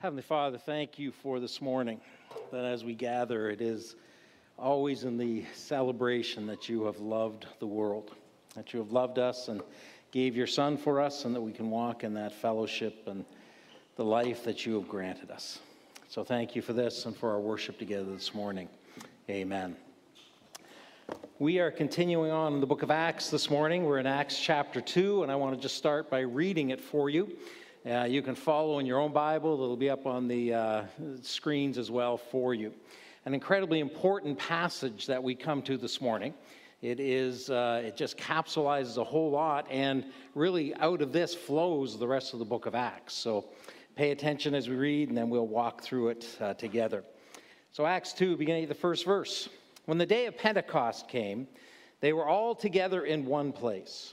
Heavenly Father, thank you for this morning. That as we gather, it is always in the celebration that you have loved the world, that you have loved us and gave your Son for us, and that we can walk in that fellowship and the life that you have granted us. So thank you for this and for our worship together this morning. Amen. We are continuing on in the book of Acts this morning. We're in Acts chapter 2, and I want to just start by reading it for you. Uh, you can follow in your own Bible, it'll be up on the uh, screens as well for you. An incredibly important passage that we come to this morning. It is, uh, it just capsulizes a whole lot, and really out of this flows the rest of the book of Acts. So pay attention as we read, and then we'll walk through it uh, together. So, Acts 2, beginning at the first verse. When the day of Pentecost came, they were all together in one place.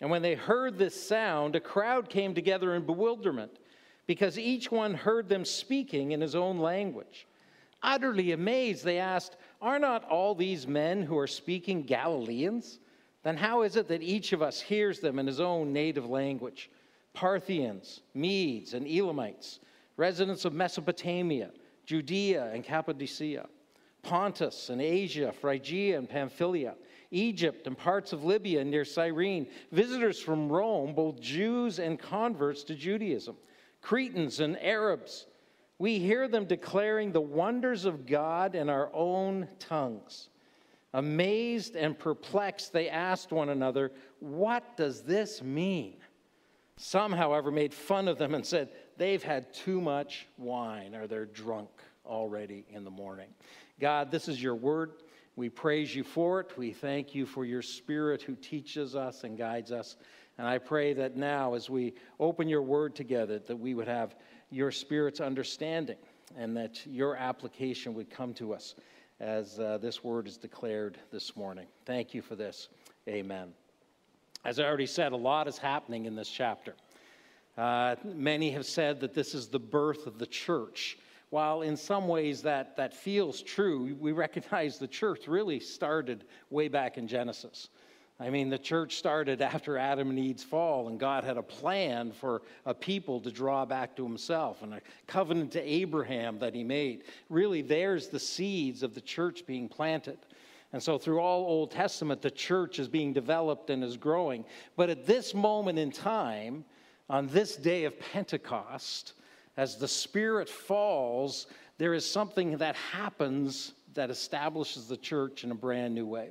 And when they heard this sound, a crowd came together in bewilderment because each one heard them speaking in his own language. Utterly amazed, they asked, Are not all these men who are speaking Galileans? Then how is it that each of us hears them in his own native language? Parthians, Medes, and Elamites, residents of Mesopotamia, Judea and Cappadocia, Pontus and Asia, Phrygia and Pamphylia Egypt and parts of Libya near Cyrene, visitors from Rome, both Jews and converts to Judaism, Cretans and Arabs. We hear them declaring the wonders of God in our own tongues. Amazed and perplexed, they asked one another, What does this mean? Some, however, made fun of them and said, They've had too much wine or they're drunk already in the morning. God, this is your word. We praise you for it. We thank you for your Spirit who teaches us and guides us. And I pray that now, as we open your word together, that we would have your Spirit's understanding and that your application would come to us as uh, this word is declared this morning. Thank you for this. Amen. As I already said, a lot is happening in this chapter. Uh, many have said that this is the birth of the church while in some ways that, that feels true, we recognize the church really started way back in Genesis. I mean, the church started after Adam and Eve's fall, and God had a plan for a people to draw back to himself and a covenant to Abraham that he made. Really, there's the seeds of the church being planted. And so, through all Old Testament, the church is being developed and is growing. But at this moment in time, on this day of Pentecost, as the Spirit falls, there is something that happens that establishes the church in a brand new way.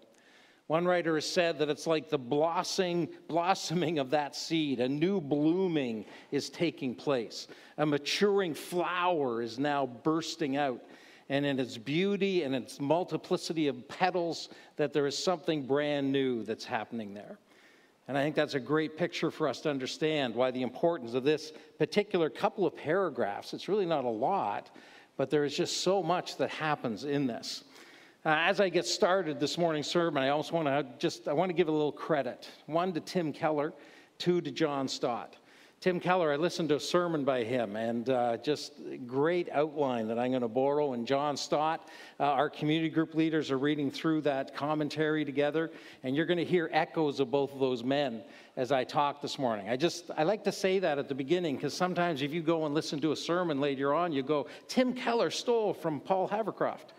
One writer has said that it's like the blossoming, blossoming of that seed. A new blooming is taking place. A maturing flower is now bursting out. And in its beauty and its multiplicity of petals, that there is something brand new that's happening there. And I think that's a great picture for us to understand why the importance of this particular couple of paragraphs. It's really not a lot, but there is just so much that happens in this. Uh, as I get started this morning's sermon, I also want to just I want to give a little credit. One to Tim Keller, two to John Stott. Tim Keller, I listened to a sermon by him, and uh, just great outline that I'm going to borrow. And John Stott, uh, our community group leaders are reading through that commentary together, and you're going to hear echoes of both of those men as I talk this morning. I just I like to say that at the beginning because sometimes if you go and listen to a sermon later on, you go, Tim Keller stole from Paul Havercroft.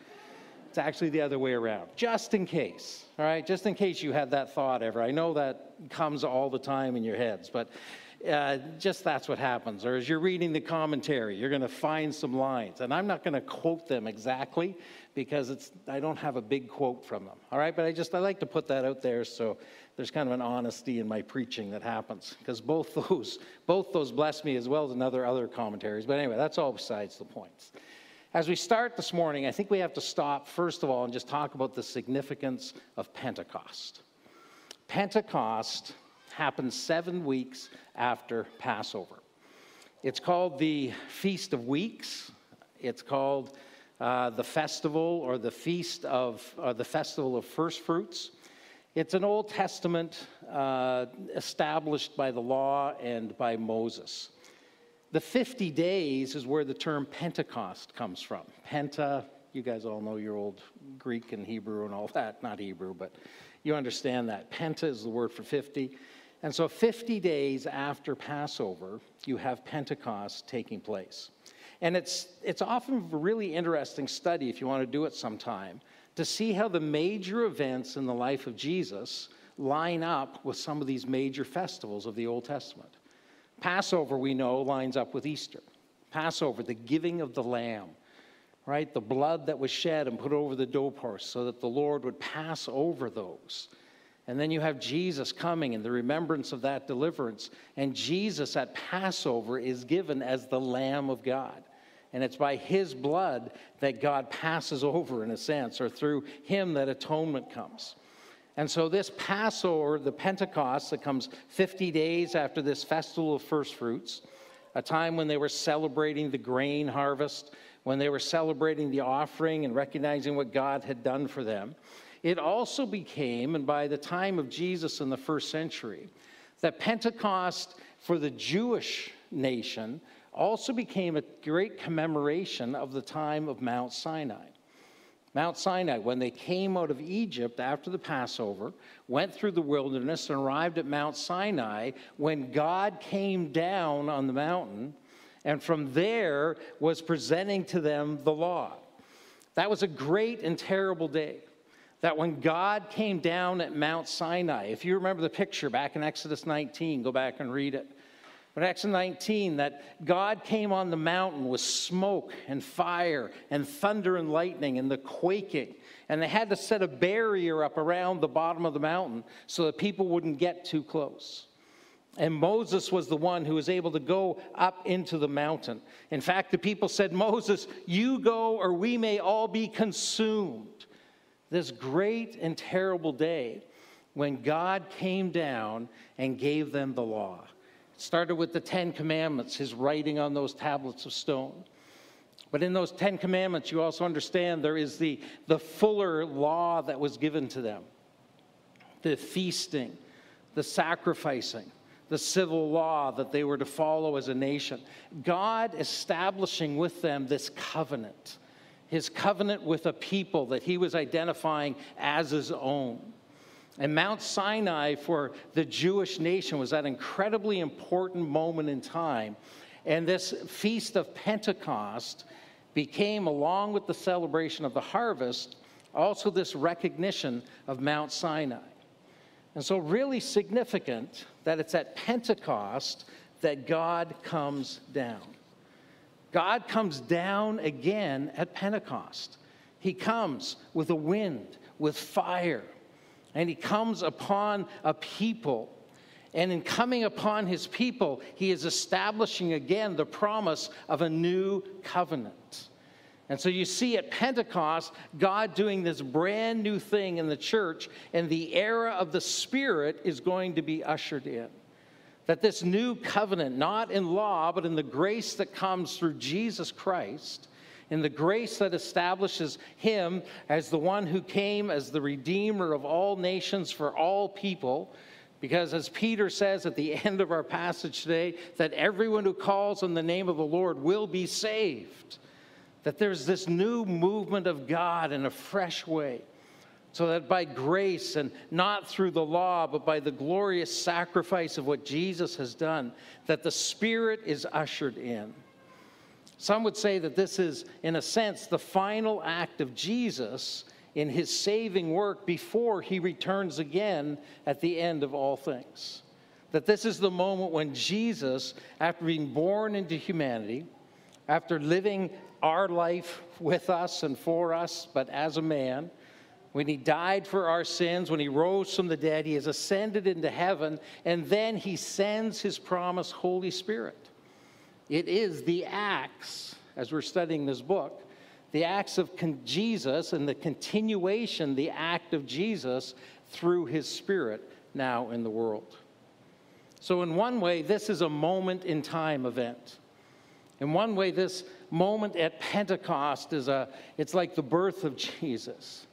It's actually the other way around, just in case, all right? Just in case you had that thought ever. I know that comes all the time in your heads, but uh, just that's what happens. Or as you're reading the commentary, you're going to find some lines. And I'm not going to quote them exactly because it's, I don't have a big quote from them. All right, but I just, I like to put that out there so there's kind of an honesty in my preaching that happens because both those, both those bless me as well as another other commentaries. But anyway, that's all besides the points. As we start this morning, I think we have to stop, first of all, and just talk about the significance of Pentecost. Pentecost happened seven weeks after Passover. It's called the Feast of Weeks. It's called uh, the festival or the feast of uh, the festival of first fruits. It's an Old Testament uh, established by the law and by Moses. The 50 days is where the term Pentecost comes from. Penta, you guys all know your old Greek and Hebrew and all that. Not Hebrew, but you understand that. Penta is the word for 50. And so 50 days after Passover, you have Pentecost taking place. And it's, it's often a really interesting study if you want to do it sometime to see how the major events in the life of Jesus line up with some of these major festivals of the Old Testament. Passover, we know, lines up with Easter. Passover, the giving of the lamb, right? The blood that was shed and put over the doorpost so that the Lord would pass over those. And then you have Jesus coming and the remembrance of that deliverance. And Jesus at Passover is given as the Lamb of God. And it's by his blood that God passes over, in a sense, or through him that atonement comes. And so, this Passover, the Pentecost that comes 50 days after this festival of first fruits, a time when they were celebrating the grain harvest, when they were celebrating the offering and recognizing what God had done for them, it also became, and by the time of Jesus in the first century, that Pentecost for the Jewish nation also became a great commemoration of the time of Mount Sinai. Mount Sinai, when they came out of Egypt after the Passover, went through the wilderness and arrived at Mount Sinai when God came down on the mountain and from there was presenting to them the law. That was a great and terrible day. That when God came down at Mount Sinai, if you remember the picture back in Exodus 19, go back and read it. But Exodus 19, that God came on the mountain with smoke and fire and thunder and lightning and the quaking. And they had to set a barrier up around the bottom of the mountain so that people wouldn't get too close. And Moses was the one who was able to go up into the mountain. In fact, the people said, Moses, you go or we may all be consumed. This great and terrible day when God came down and gave them the law started with the Ten Commandments, his writing on those tablets of stone. But in those Ten Commandments, you also understand there is the, the fuller law that was given to them the feasting, the sacrificing, the civil law that they were to follow as a nation. God establishing with them this covenant, his covenant with a people that he was identifying as his own. And Mount Sinai for the Jewish nation was that incredibly important moment in time. And this feast of Pentecost became, along with the celebration of the harvest, also this recognition of Mount Sinai. And so, really significant that it's at Pentecost that God comes down. God comes down again at Pentecost. He comes with a wind, with fire, and he comes upon a people. And in coming upon his people, he is establishing again the promise of a new covenant. And so you see at Pentecost, God doing this brand new thing in the church, and the era of the Spirit is going to be ushered in. That this new covenant, not in law, but in the grace that comes through Jesus Christ, in the grace that establishes him as the one who came as the Redeemer of all nations for all people. Because as Peter says at the end of our passage today, that everyone who calls on the name of the Lord will be saved. That there's this new movement of God in a fresh way. So that by grace and not through the law, but by the glorious sacrifice of what Jesus has done, that the Spirit is ushered in. Some would say that this is, in a sense, the final act of Jesus in his saving work before he returns again at the end of all things. That this is the moment when Jesus, after being born into humanity, after living our life with us and for us, but as a man, when he died for our sins, when he rose from the dead, he has ascended into heaven, and then he sends his promised Holy Spirit. It is the acts, as we're studying this book, the acts of Jesus and the continuation, the act of Jesus through his Spirit now in the world. So, in one way, this is a moment in time event. In one way, this moment at Pentecost is a, it's like the birth of Jesus.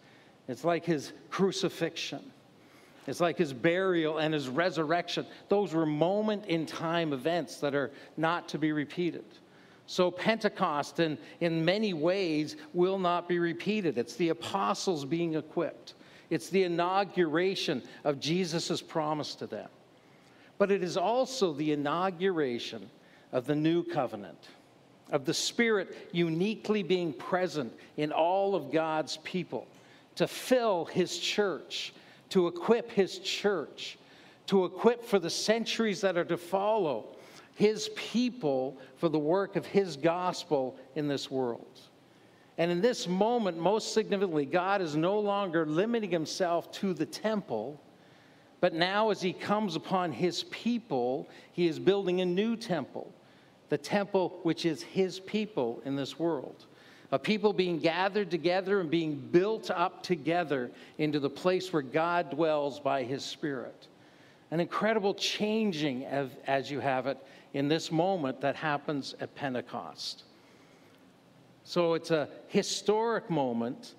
It's like his crucifixion. It's like his burial and his resurrection. Those were moment in time events that are not to be repeated. So, Pentecost, in, in many ways, will not be repeated. It's the apostles being equipped, it's the inauguration of Jesus' promise to them. But it is also the inauguration of the new covenant, of the Spirit uniquely being present in all of God's people to fill his church, to equip his church, to equip for the centuries that are to follow his people for the work of his gospel in this world. And in this moment, most significantly, God is no longer limiting himself to the temple, but now as he comes upon his people, he is building a new temple, the temple which is his people in this world. A people being gathered together and being built up together into the place where God dwells by his Spirit. An incredible changing, of, as you have it, in this moment that happens at Pentecost. So it's a historic moment,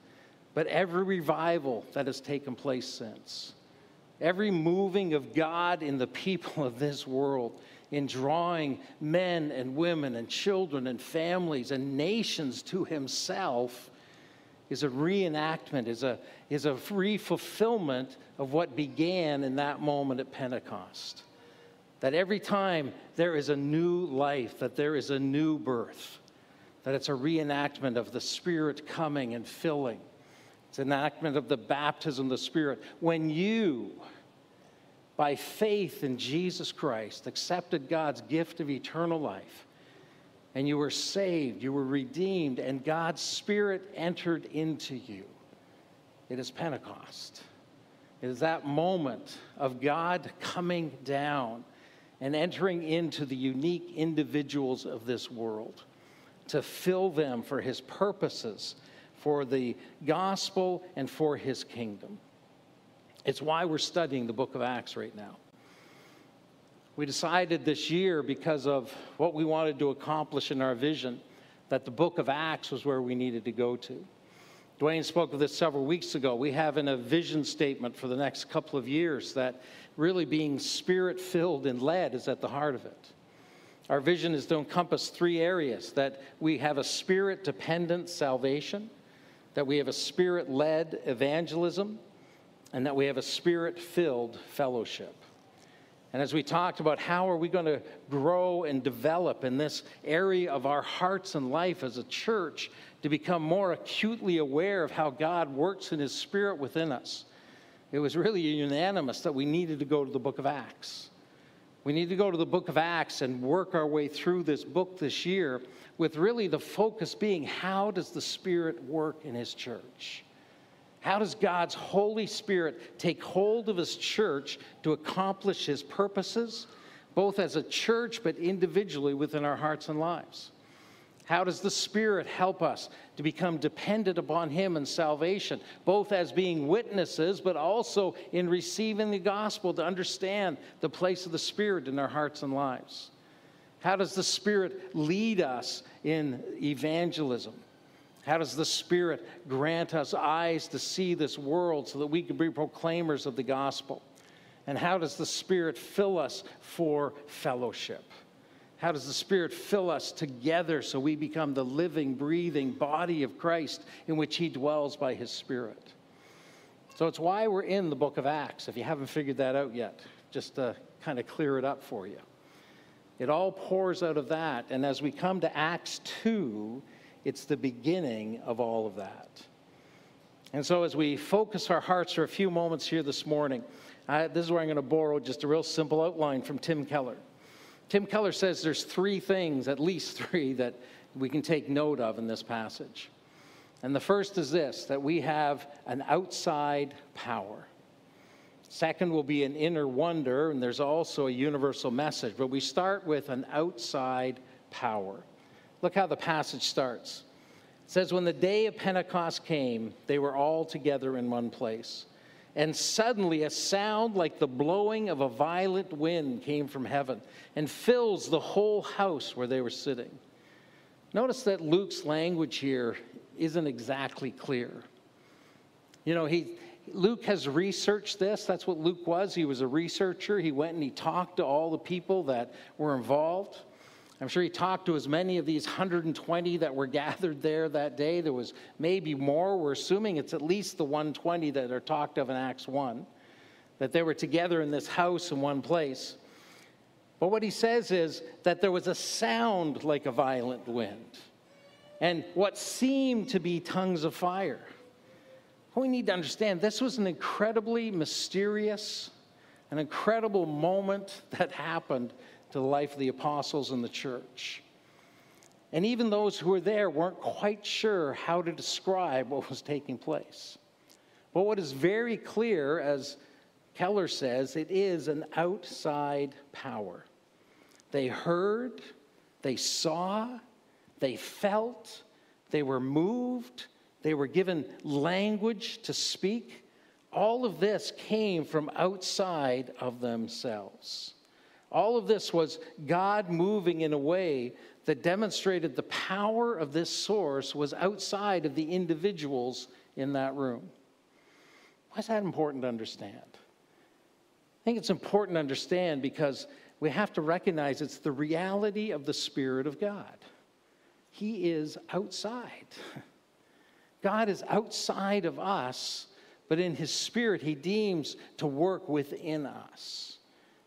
but every revival that has taken place since, every moving of God in the people of this world, in drawing men and women and children and families and nations to Himself, is a reenactment, is a, is a free fulfillment of what began in that moment at Pentecost. That every time there is a new life, that there is a new birth, that it's a reenactment of the Spirit coming and filling. It's an enactment of the baptism of the Spirit. When you, by faith in Jesus Christ, accepted God's gift of eternal life, and you were saved, you were redeemed, and God's Spirit entered into you, it is Pentecost. It is that moment of God coming down and entering into the unique individuals of this world to fill them for his purposes, for the gospel, and for his kingdom. It's why we're studying the book of Acts right now. We decided this year, because of what we wanted to accomplish in our vision, that the book of Acts was where we needed to go to. Dwayne spoke of this several weeks ago. We have in a vision statement for the next couple of years that really being spirit filled and led is at the heart of it. Our vision is to encompass three areas that we have a spirit dependent salvation, that we have a spirit led evangelism, and that we have a spirit filled fellowship. And as we talked about how are we going to grow and develop in this area of our hearts and life as a church to become more acutely aware of how God works in his spirit within us, it was really unanimous that we needed to go to the book of Acts. We need to go to the book of Acts and work our way through this book this year with really the focus being how does the Spirit work in His church? How does God's Holy Spirit take hold of His church to accomplish His purposes, both as a church but individually within our hearts and lives? How does the Spirit help us to become dependent upon Him in salvation, both as being witnesses, but also in receiving the gospel to understand the place of the Spirit in our hearts and lives? How does the Spirit lead us in evangelism? How does the Spirit grant us eyes to see this world so that we can be proclaimers of the gospel? And how does the Spirit fill us for fellowship? How does the Spirit fill us together so we become the living, breathing body of Christ in which He dwells by His Spirit? So it's why we're in the book of Acts, if you haven't figured that out yet, just to kind of clear it up for you. It all pours out of that. And as we come to Acts 2, it's the beginning of all of that. And so, as we focus our hearts for a few moments here this morning, uh, this is where I'm going to borrow just a real simple outline from Tim Keller. Tim Keller says there's three things, at least three, that we can take note of in this passage. And the first is this that we have an outside power. Second will be an inner wonder, and there's also a universal message. But we start with an outside power. Look how the passage starts. It says, When the day of Pentecost came, they were all together in one place. And suddenly a sound like the blowing of a violent wind came from heaven and fills the whole house where they were sitting. Notice that Luke's language here isn't exactly clear. You know, he, Luke has researched this. That's what Luke was. He was a researcher. He went and he talked to all the people that were involved. I'm sure he talked to as many of these 120 that were gathered there that day. There was maybe more. We're assuming it's at least the 120 that are talked of in Acts 1, that they were together in this house in one place. But what he says is that there was a sound like a violent wind and what seemed to be tongues of fire. we need to understand this was an incredibly mysterious, an incredible moment that happened to the life of the apostles and the church. And even those who were there weren't quite sure how to describe what was taking place. But what is very clear, as Keller says, it is an outside power. They heard, they saw, they felt, they were moved, they were given language to speak. All of this came from outside of themselves. All of this was God moving in a way that demonstrated the power of this source was outside of the individuals in that room. Why is that important to understand? I think it's important to understand because we have to recognize it's the reality of the Spirit of God. He is outside. God is outside of us, but in His Spirit, He deems to work within us.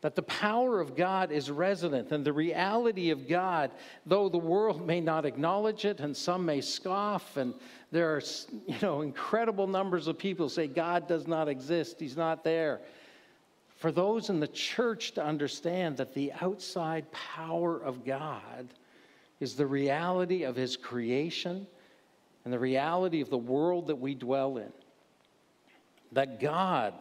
That the power of God is resident, and the reality of God, though the world may not acknowledge it, and some may scoff, and there are you know incredible numbers of people say God does not exist, He's not there. For those in the church to understand that the outside power of God is the reality of his creation and the reality of the world that we dwell in. That God,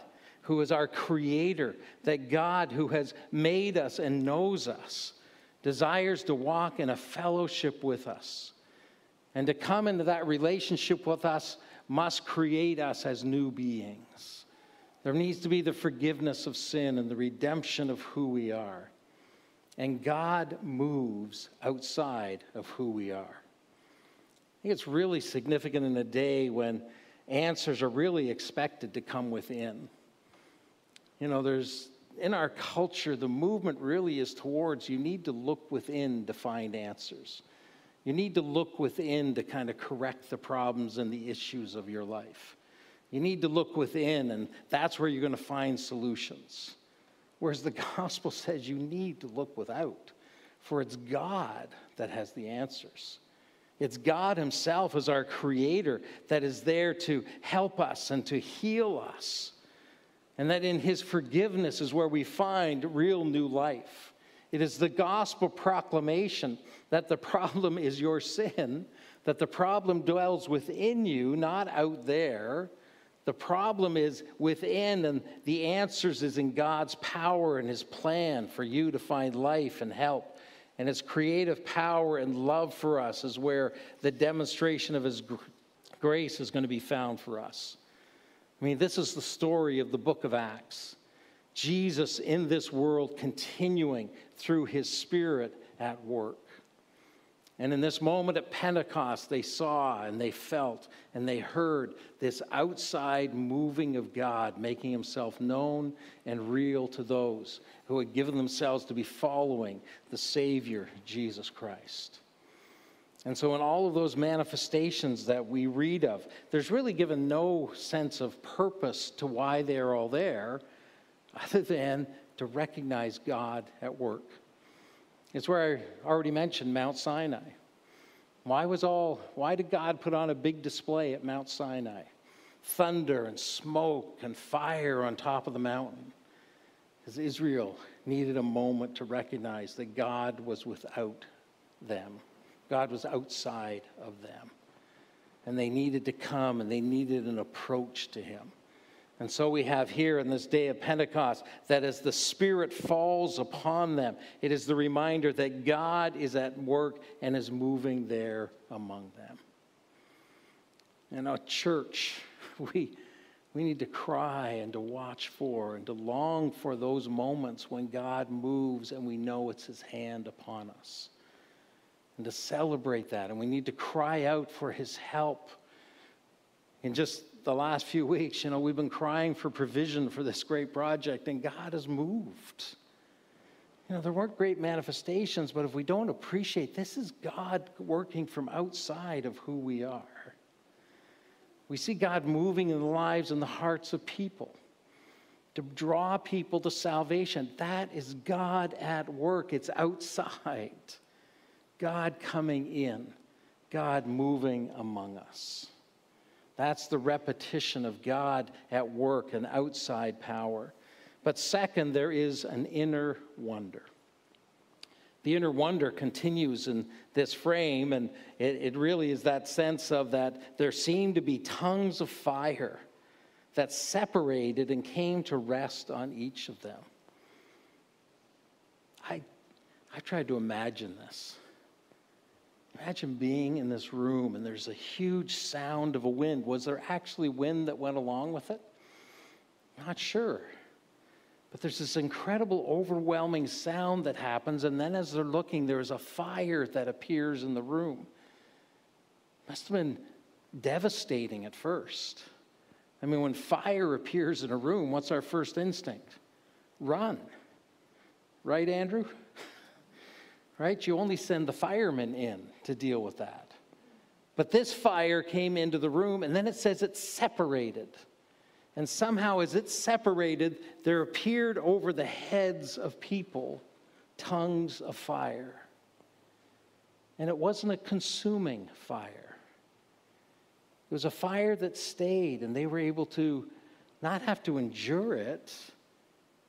who is our creator, that God, who has made us and knows us, desires to walk in a fellowship with us. And to come into that relationship with us must create us as new beings. There needs to be the forgiveness of sin and the redemption of who we are. And God moves outside of who we are. I think it's really significant in a day when answers are really expected to come within. You know, there's in our culture, the movement really is towards you need to look within to find answers. You need to look within to kind of correct the problems and the issues of your life. You need to look within, and that's where you're going to find solutions. Whereas the gospel says you need to look without, for it's God that has the answers. It's God Himself as our creator that is there to help us and to heal us. And that in His forgiveness is where we find real new life. It is the gospel proclamation that the problem is your sin, that the problem dwells within you, not out there, the problem is within, and the answers is in God's power and His plan for you to find life and help. And His creative power and love for us is where the demonstration of His grace is going to be found for us. I mean, this is the story of the book of Acts. Jesus in this world continuing through His Spirit at work. And in this moment at Pentecost, they saw and they felt and they heard this outside moving of God, making himself known and real to those who had given themselves to be following the Savior, Jesus Christ. And so, in all of those manifestations that we read of, there's really given no sense of purpose to why they're all there, other than to recognize God at work. It's where I already mentioned Mount Sinai. Why was all why did God put on a big display at Mount Sinai? Thunder and smoke and fire on top of the mountain. Because Israel needed a moment to recognize that God was without them. God was outside of them. And they needed to come and they needed an approach to him. And so we have here in this day of Pentecost that as the Spirit falls upon them, it is the reminder that God is at work and is moving there among them. In our church, we, we need to cry and to watch for and to long for those moments when God moves and we know it's His hand upon us. And to celebrate that. And we need to cry out for his help. In just the last few weeks, you know, we've been crying for provision for this great project, and God has moved. You know, there weren't great manifestations, but if we don't appreciate this is God working from outside of who we are. We see God moving in the lives and the hearts of people to draw people to salvation. That is God at work. It's outside. God coming in, God moving among us. That's the repetition of God at work, an outside power. But second, there is an inner wonder. The inner wonder continues in this frame, and it, it really is that sense of that there seemed to be tongues of fire that separated and came to rest on each of them. I, I tried to imagine this. Imagine being in this room and there's a huge sound of a wind. Was there actually wind that went along with it? Not sure. But there's this incredible, overwhelming sound that happens, and then as they're looking, there's a fire that appears in the room. Must have been devastating at first. I mean, when fire appears in a room, what's our first instinct? Run. Right, Andrew? right? You only send the firemen in to deal with that. But this fire came into the room, and then it says it separated. And somehow, as it separated, there appeared over the heads of people tongues of fire. And it wasn't a consuming fire, it was a fire that stayed, and they were able to not have to endure it,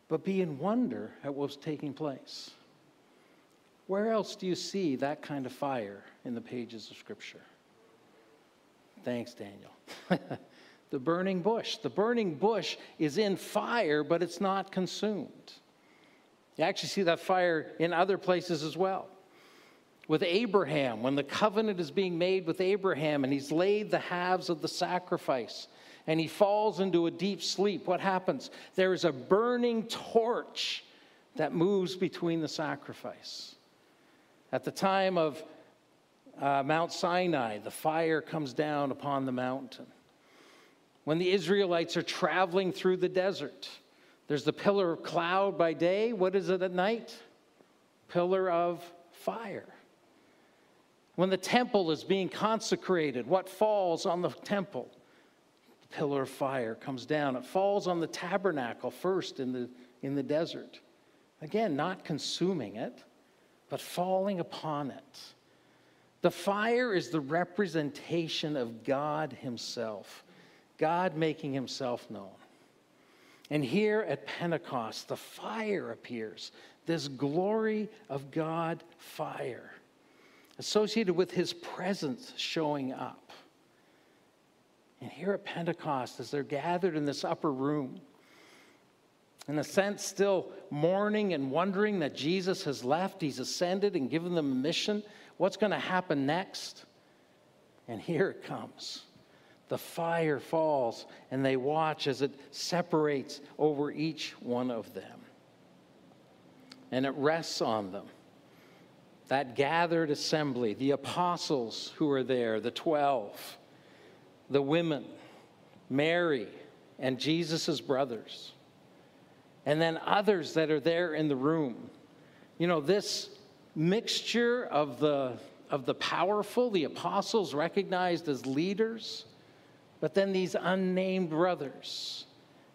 but be in wonder at what was taking place. Where else do you see that kind of fire in the pages of Scripture? Thanks, Daniel. the burning bush. The burning bush is in fire, but it's not consumed. You actually see that fire in other places as well. With Abraham, when the covenant is being made with Abraham and he's laid the halves of the sacrifice and he falls into a deep sleep, what happens? There is a burning torch that moves between the sacrifice. At the time of uh, Mount Sinai, the fire comes down upon the mountain. When the Israelites are traveling through the desert, there's the pillar of cloud by day. What is it at night? Pillar of fire. When the temple is being consecrated, what falls on the temple? The pillar of fire comes down. It falls on the tabernacle first in the, in the desert. Again, not consuming it, but falling upon it. The fire is the representation of God Himself, God making Himself known. And here at Pentecost, the fire appears, this glory of God fire, associated with His presence showing up. And here at Pentecost, as they're gathered in this upper room, in a sense, still mourning and wondering that Jesus has left, he's ascended and given them a mission. What's going to happen next? And here it comes. The fire falls, and they watch as it separates over each one of them. And it rests on them. That gathered assembly, the apostles who are there, the 12, the women, Mary, and Jesus' brothers and then others that are there in the room. You know, this mixture of the, of the powerful, the apostles recognized as leaders, but then these unnamed brothers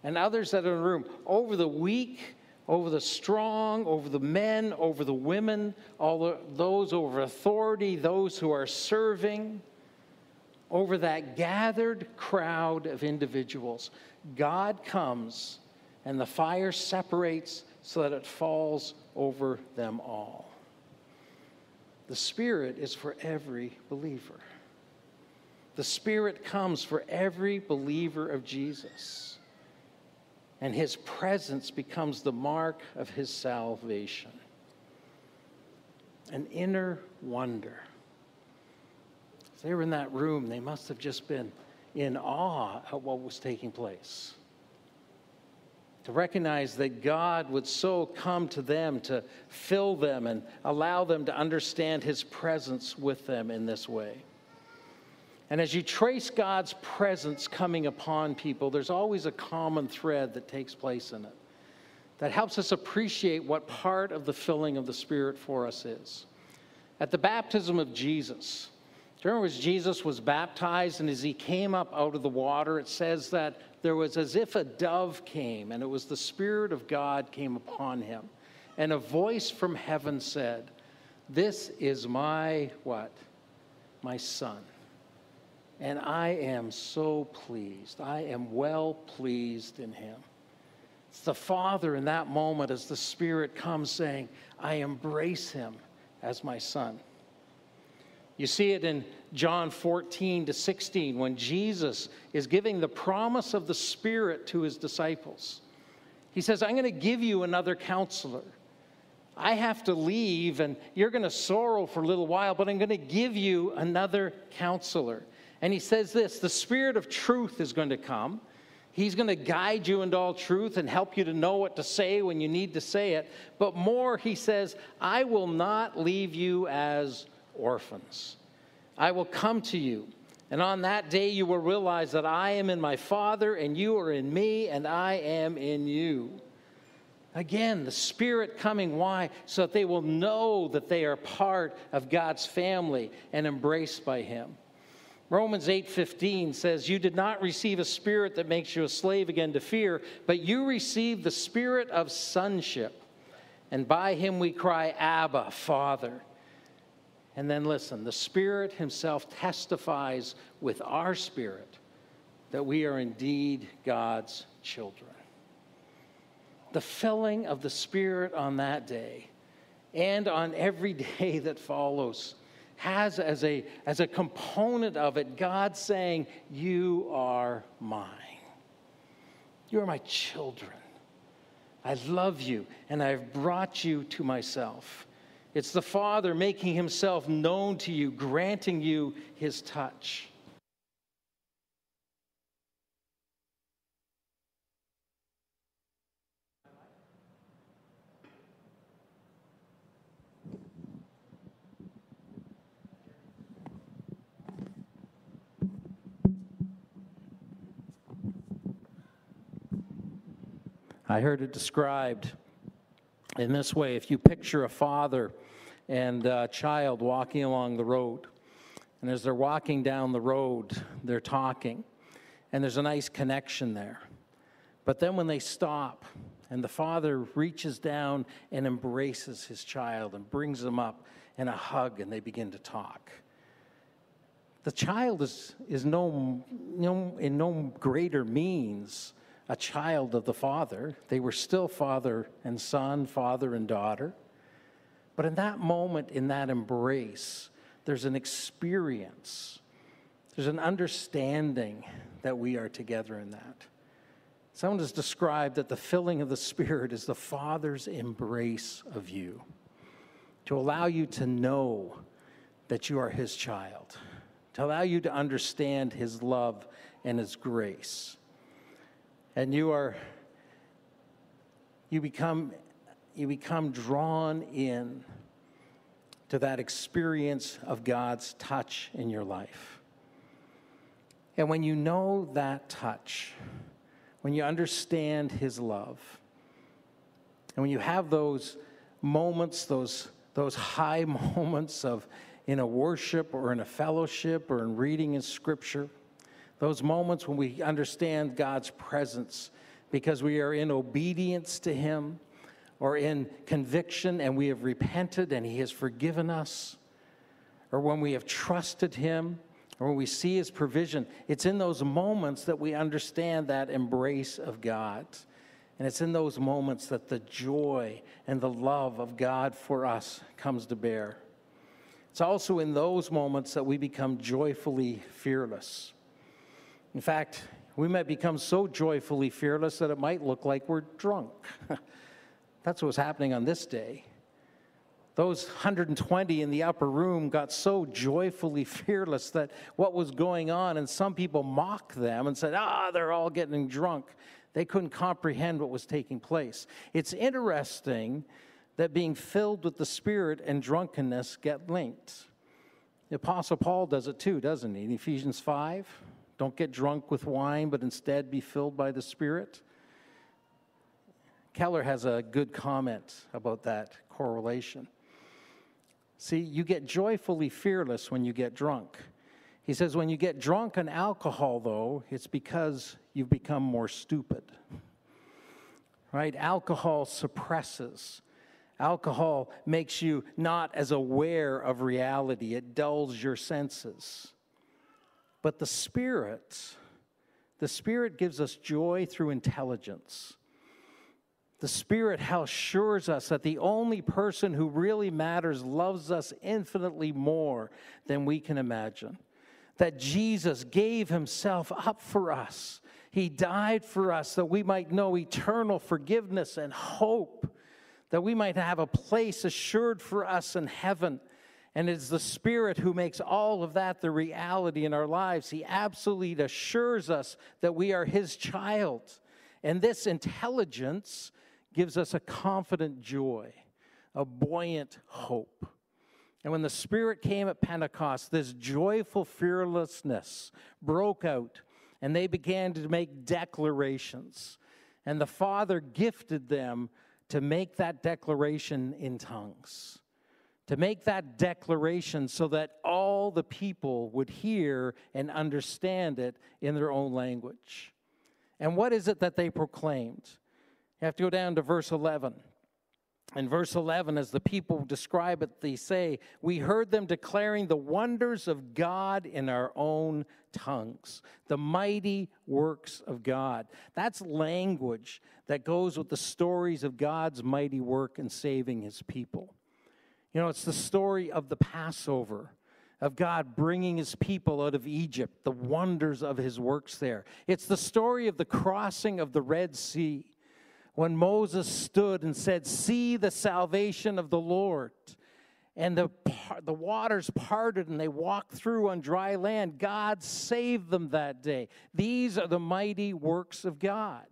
and others that are in the room, over the weak, over the strong, over the men, over the women, all the, those over authority, those who are serving, over that gathered crowd of individuals. God comes and the fire separates so that it falls over them all. The Spirit is for every believer. The Spirit comes for every believer of Jesus. And his presence becomes the mark of his salvation. An inner wonder. As they were in that room, they must have just been in awe at what was taking place. To recognize that God would so come to them to fill them and allow them to understand His presence with them in this way. And as you trace God's presence coming upon people, there's always a common thread that takes place in it that helps us appreciate what part of the filling of the Spirit for us is. At the baptism of Jesus, remember as Jesus was baptized and as he came up out of the water, it says that there was as if a dove came, and it was the Spirit of God came upon him. And a voice from heaven said, This is my what? My son. And I am so pleased. I am well pleased in him. It's the Father in that moment as the Spirit comes saying, I embrace him as my son. You see it in John 14 to 16 when Jesus is giving the promise of the Spirit to his disciples. He says, I'm going to give you another counselor. I have to leave and you're going to sorrow for a little while, but I'm going to give you another counselor. And he says this the Spirit of truth is going to come. He's going to guide you into all truth and help you to know what to say when you need to say it. But more, he says, I will not leave you as orphans. I will come to you. And on that day, you will realize that I am in my Father, and you are in me, and I am in you. Again, the Spirit coming. Why? So that they will know that they are part of God's family and embraced by Him. Romans 8:15 says, "You did not receive a spirit that makes you a slave again to fear, but you received the spirit of sonship, and by him we cry, Abba, Father." And then listen, the Spirit himself testifies with our spirit that we are indeed God's children. The filling of the Spirit on that day and on every day that follows has as a, as a component of it God saying, You are mine. You are my children. I love you, and I've brought you to myself. It's the Father making himself known to you, granting you his touch. I heard it described in this way if you picture a father and a child walking along the road, and as they're walking down the road, they're talking, and there's a nice connection there. But then when they stop, and the father reaches down and embraces his child and brings them up in a hug, and they begin to talk. The child is, is no, no, in no greater means a child of the Father. They were still father and son, father and daughter. But in that moment, in that embrace, there's an experience, there's an understanding that we are together in that. Someone has described that the filling of the Spirit is the Father's embrace of you, to allow you to know that you are His child, to allow you to understand His love and His grace and you are you become you become drawn in to that experience of God's touch in your life. And when you know that touch, when you understand his love, and when you have those moments, those, those high moments of in a worship or in a fellowship or in reading in scripture, those moments when we understand God's presence because we are in obedience to Him or in conviction and we have repented and He has forgiven us, or when we have trusted Him or when we see His provision. It's in those moments that we understand that embrace of God. And it's in those moments that the joy and the love of God for us comes to bear. It's also in those moments that we become joyfully fearless. In fact, we might become so joyfully fearless that it might look like we're drunk. That's what was happening on this day. Those 120 in the upper room got so joyfully fearless that what was going on, and some people mocked them and said, ah, they're all getting drunk. They couldn't comprehend what was taking place. It's interesting that being filled with the Spirit and drunkenness get linked. The Apostle Paul does it too, doesn't he? In Ephesians 5, don't get drunk with wine, but instead be filled by the Spirit. Keller has a good comment about that correlation. See, you get joyfully fearless when you get drunk. He says, when you get drunk on alcohol, though, it's because you've become more stupid. Right? Alcohol suppresses. Alcohol makes you not as aware of reality, it dulls your senses. But the Spirit, the Spirit gives us joy through intelligence. The Spirit assures us that the only person who really matters loves us infinitely more than we can imagine. That Jesus gave himself up for us. He died for us that we might know eternal forgiveness and hope, that we might have a place assured for us in heaven. And it's the Spirit who makes all of that the reality in our lives. He absolutely assures us that we are His child. And this intelligence gives us a confident joy, a buoyant hope. And when the Spirit came at Pentecost, this joyful fearlessness broke out, and they began to make declarations. And the Father gifted them to make that declaration in tongues, to make that declaration so that all the people would hear and understand it in their own language. And what is it that they proclaimed? You have to go down to verse 11. In verse 11, as the people describe it, they say, We heard them declaring the wonders of God in our own tongues, the mighty works of God. That's language that goes with the stories of God's mighty work in saving his people. You know, it's the story of the Passover of God bringing his people out of Egypt, the wonders of his works there. It's the story of the crossing of the Red Sea when Moses stood and said, See the salvation of the Lord. And the, the waters parted and they walked through on dry land. God saved them that day. These are the mighty works of God.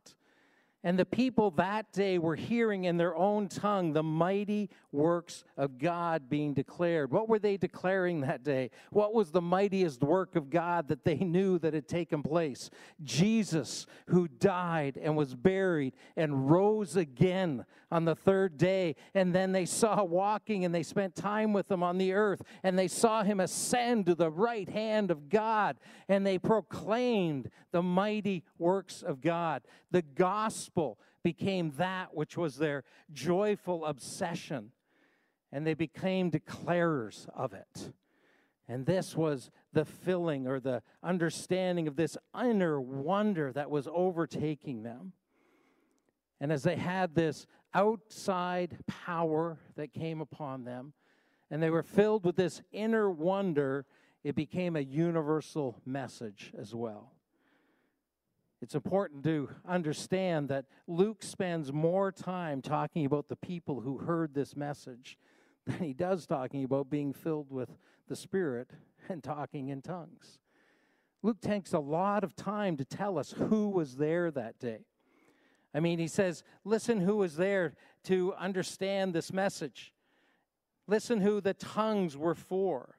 And the people that day were hearing in their own tongue the mighty works of God being declared. What were they declaring that day? What was the mightiest work of God that they knew that had taken place? Jesus, who died and was buried and rose again on the third day. And then they saw walking and they spent time with him on the earth. And they saw him ascend to the right hand of God. And they proclaimed the mighty works of God. The gospel became that which was their joyful obsession. And they became declarers of it. And this was the filling or the understanding of this inner wonder that was overtaking them. And as they had this outside power that came upon them, and they were filled with this inner wonder, it became a universal message as well. It's important to understand that Luke spends more time talking about the people who heard this message than he does talking about being filled with the Spirit and talking in tongues. Luke takes a lot of time to tell us who was there that day. I mean, he says, listen who was there to understand this message. Listen who the tongues were for.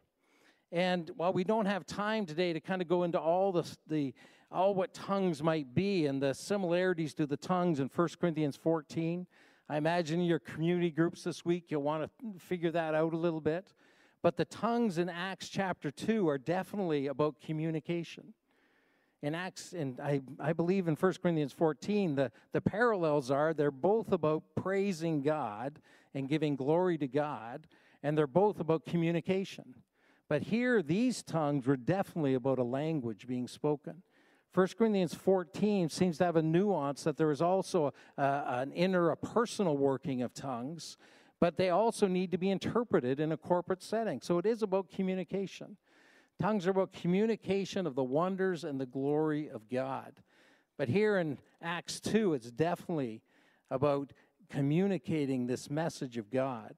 And while we don't have time today to kind of go into all the, the all what tongues might be and the similarities to the tongues in 1 Corinthians 14, I imagine in your community groups this week you'll want to figure that out a little bit. But the tongues in Acts chapter 2 are definitely about communication in Acts, and I, I believe in 1 Corinthians 14, the, the parallels are they're both about praising God and giving glory to God, and they're both about communication. But here, these tongues were definitely about a language being spoken. 1 Corinthians 14 seems to have a nuance that there is also a, an inner, a personal working of tongues, but they also need to be interpreted in a corporate setting. So it is about communication. Tongues are about communication of the wonders and the glory of God. But here in Acts 2, it's definitely about communicating this message of God.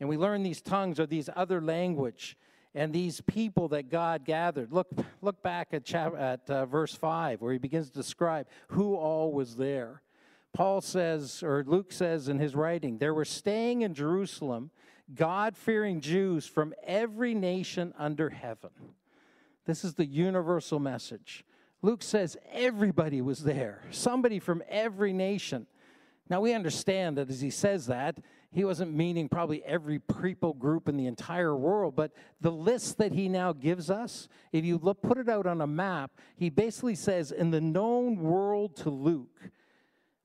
And we learn these tongues or these other language. And these people that God gathered. Look, look back at, chap- at uh, verse 5, where he begins to describe who all was there. Paul says, or Luke says in his writing, there were staying in Jerusalem God fearing Jews from every nation under heaven. This is the universal message. Luke says everybody was there, somebody from every nation. Now we understand that as he says that, he wasn't meaning probably every people group in the entire world, but the list that he now gives us, if you look, put it out on a map, he basically says in the known world to Luke,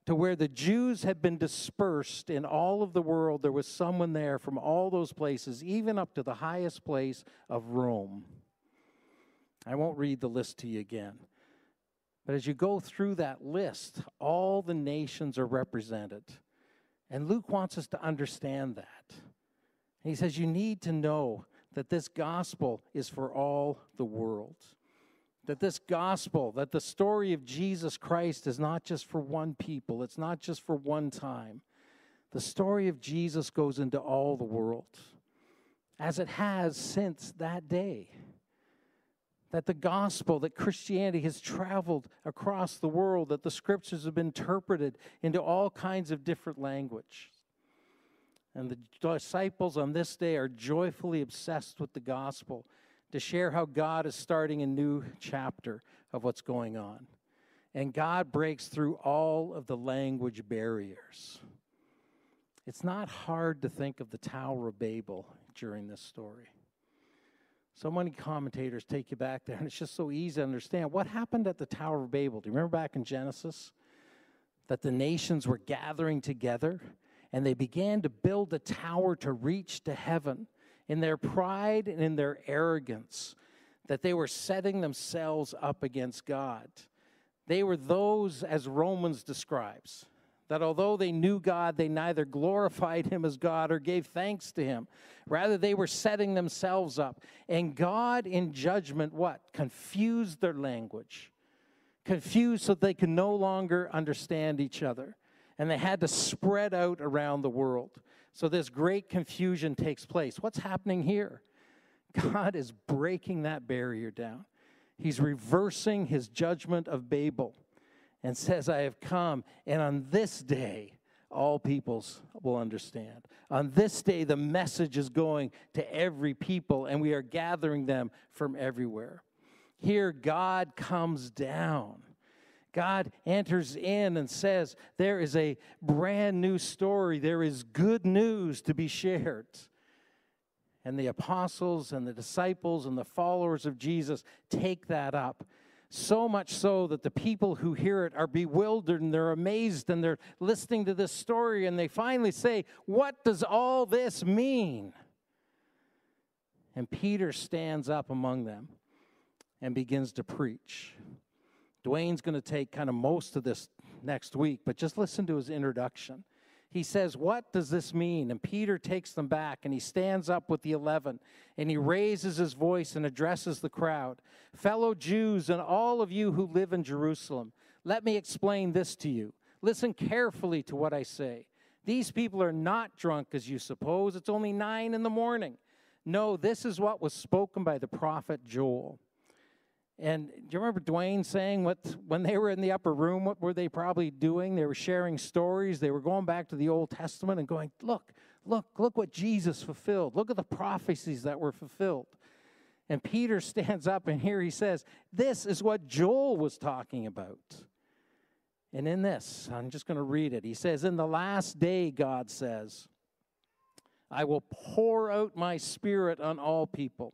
to where the Jews had been dispersed in all of the world, there was someone there from all those places, even up to the highest place of Rome. I won't read the list to you again. But as you go through that list, all the nations are represented. And Luke wants us to understand that. He says, You need to know that this gospel is for all the world. That this gospel, that the story of Jesus Christ is not just for one people, it's not just for one time. The story of Jesus goes into all the world, as it has since that day that the gospel, that Christianity has traveled across the world, that the scriptures have been interpreted into all kinds of different language. And the disciples on this day are joyfully obsessed with the gospel to share how God is starting a new chapter of what's going on. And God breaks through all of the language barriers. It's not hard to think of the Tower of Babel during this story. So many commentators take you back there, and it's just so easy to understand. What happened at the Tower of Babel? Do you remember back in Genesis? That the nations were gathering together and they began to build a tower to reach to heaven in their pride and in their arrogance, that they were setting themselves up against God. They were those, as Romans describes, that although they knew God, they neither glorified him as God or gave thanks to him. Rather, they were setting themselves up. And God, in judgment, what? Confused their language. Confused so they could no longer understand each other. And they had to spread out around the world. So this great confusion takes place. What's happening here? God is breaking that barrier down. He's reversing his judgment of Babel and says, I have come, and on this day, all peoples will understand. On this day, the message is going to every people, and we are gathering them from everywhere. Here, God comes down. God enters in and says, There is a brand new story. There is good news to be shared. And the apostles and the disciples and the followers of Jesus take that up so much so that the people who hear it are bewildered and they're amazed and they're listening to this story and they finally say, What does all this mean? And Peter stands up among them and begins to preach. Dwayne's going to take kind of most of this next week, but just listen to his introduction he says, What does this mean? And Peter takes them back and he stands up with the eleven and he raises his voice and addresses the crowd Fellow Jews and all of you who live in Jerusalem, let me explain this to you. Listen carefully to what I say. These people are not drunk as you suppose. It's only nine in the morning. No, this is what was spoken by the prophet Joel. And do you remember Dwayne saying what when they were in the upper room, what were they probably doing? They were sharing stories. They were going back to the Old Testament and going, look, look, look what Jesus fulfilled. Look at the prophecies that were fulfilled. And Peter stands up and here he says, This is what Joel was talking about. And in this, I'm just going to read it. He says, In the last day, God says, I will pour out my spirit on all people.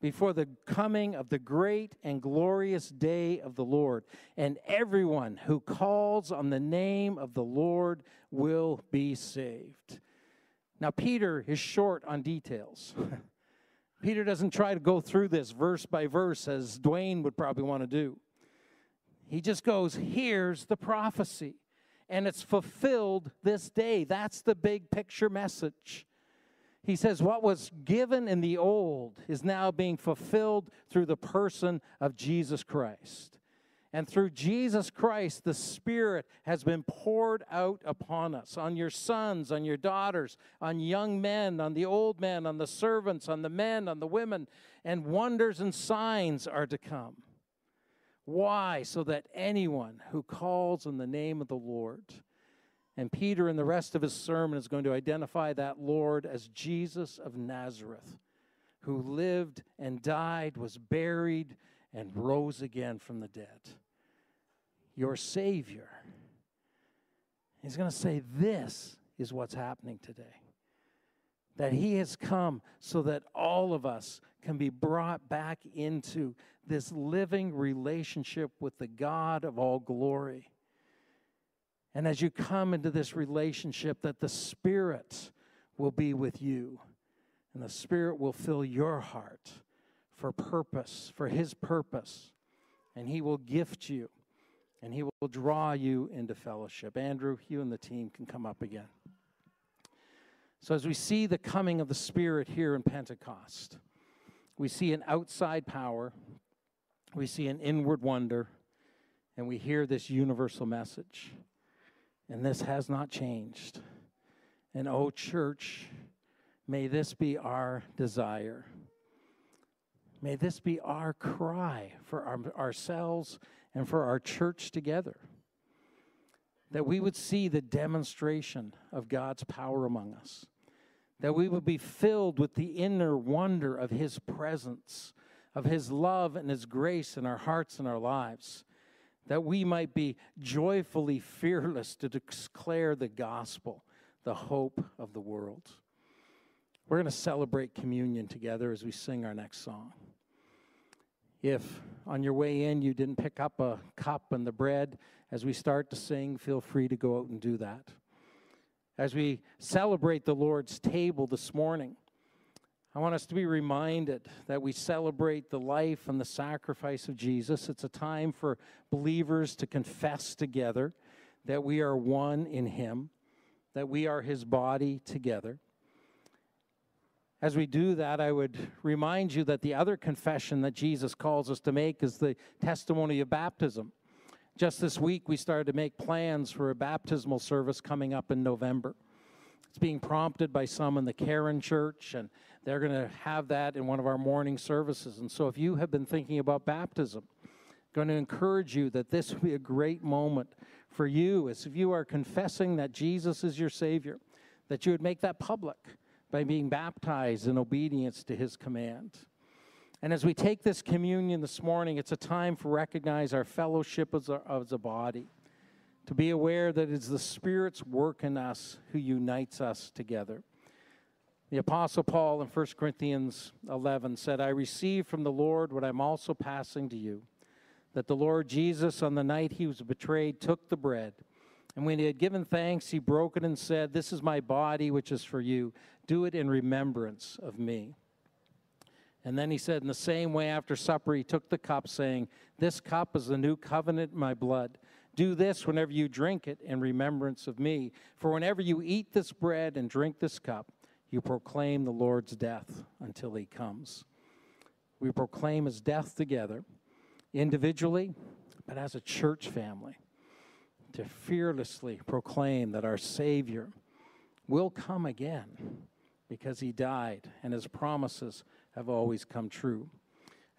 before the coming of the great and glorious day of the Lord. And everyone who calls on the name of the Lord will be saved. Now, Peter is short on details. Peter doesn't try to go through this verse by verse as Dwayne would probably want to do. He just goes, Here's the prophecy. And it's fulfilled this day. That's the big picture message. He says, What was given in the old is now being fulfilled through the person of Jesus Christ. And through Jesus Christ, the Spirit has been poured out upon us, on your sons, on your daughters, on young men, on the old men, on the servants, on the men, on the women, and wonders and signs are to come. Why? So that anyone who calls on the name of the Lord, and Peter in the rest of his sermon is going to identify that Lord as Jesus of Nazareth, who lived and died, was buried, and rose again from the dead. Your Savior. He's going to say, This is what's happening today. That He has come so that all of us can be brought back into this living relationship with the God of all glory. And as you come into this relationship, that the Spirit will be with you, and the Spirit will fill your heart for purpose, for His purpose, and He will gift you and He will draw you into fellowship. Andrew, you and the team can come up again. So, as we see the coming of the Spirit here in Pentecost, we see an outside power, we see an inward wonder, and we hear this universal message. And this has not changed. And, oh, church, may this be our desire May this be our cry for our, ourselves and for our church together. That we would see the demonstration of God's power among us. That we would be filled with the inner wonder of His presence, of His love and His grace in our hearts and our lives. That we might be joyfully fearless to declare the gospel, the hope of the world. We're going to celebrate communion together as we sing our next song. If on your way in you didn't pick up a cup and the bread, as we start to sing, feel free to go out and do that. As we celebrate the Lord's table this morning, I want us to be reminded that we celebrate the life and the sacrifice of Jesus. It's a time for believers to confess together that we are one in Him, that we are His body together. As we do that, I would remind you that the other confession that Jesus calls us to make is the testimony of baptism. Just this week, we started to make plans for a baptismal service coming up in November. It's being prompted by some in the Karen Church, and they're going to have that in one of our morning services. And so, if you have been thinking about baptism, I'm going to encourage you that this would be a great moment for you as if you are confessing that Jesus is your Savior, that you would make that public by being baptized in obedience to his command. And as we take this communion this morning, it's a time to recognize our fellowship as a, as a body, to be aware that it's the Spirit's work in us who unites us together. The Apostle Paul in 1 Corinthians 11 said, I received from the Lord what I'm also passing to you that the Lord Jesus, on the night he was betrayed, took the bread. And when he had given thanks, he broke it and said, This is my body, which is for you. Do it in remembrance of me. And then he said, In the same way, after supper, he took the cup, saying, This cup is the new covenant in my blood. Do this whenever you drink it in remembrance of me. For whenever you eat this bread and drink this cup, you proclaim the Lord's death until he comes. We proclaim his death together, individually, but as a church family, to fearlessly proclaim that our Savior will come again because he died and his promises have always come true.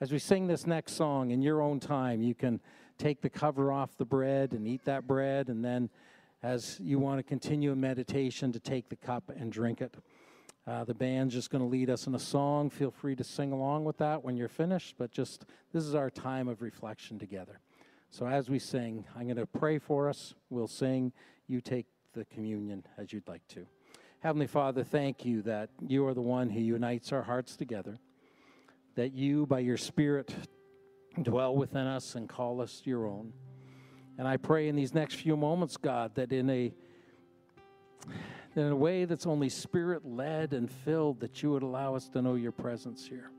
As we sing this next song in your own time, you can take the cover off the bread and eat that bread, and then as you want to continue in meditation, to take the cup and drink it. Uh, the band's just going to lead us in a song. Feel free to sing along with that when you're finished, but just this is our time of reflection together. So as we sing, I'm going to pray for us. We'll sing. You take the communion as you'd like to. Heavenly Father, thank you that you are the one who unites our hearts together, that you, by your Spirit, dwell within us and call us your own. And I pray in these next few moments, God, that in a in a way that's only spirit led and filled, that you would allow us to know your presence here.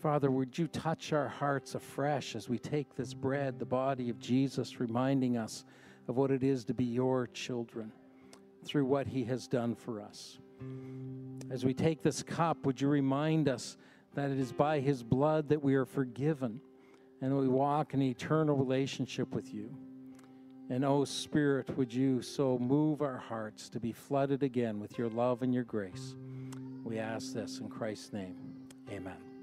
Father, would you touch our hearts afresh as we take this bread, the body of Jesus, reminding us of what it is to be your children through what he has done for us. As we take this cup, would you remind us that it is by his blood that we are forgiven and we walk in eternal relationship with you? And oh, Spirit, would you so move our hearts to be flooded again with your love and your grace? We ask this in Christ's name. Amen.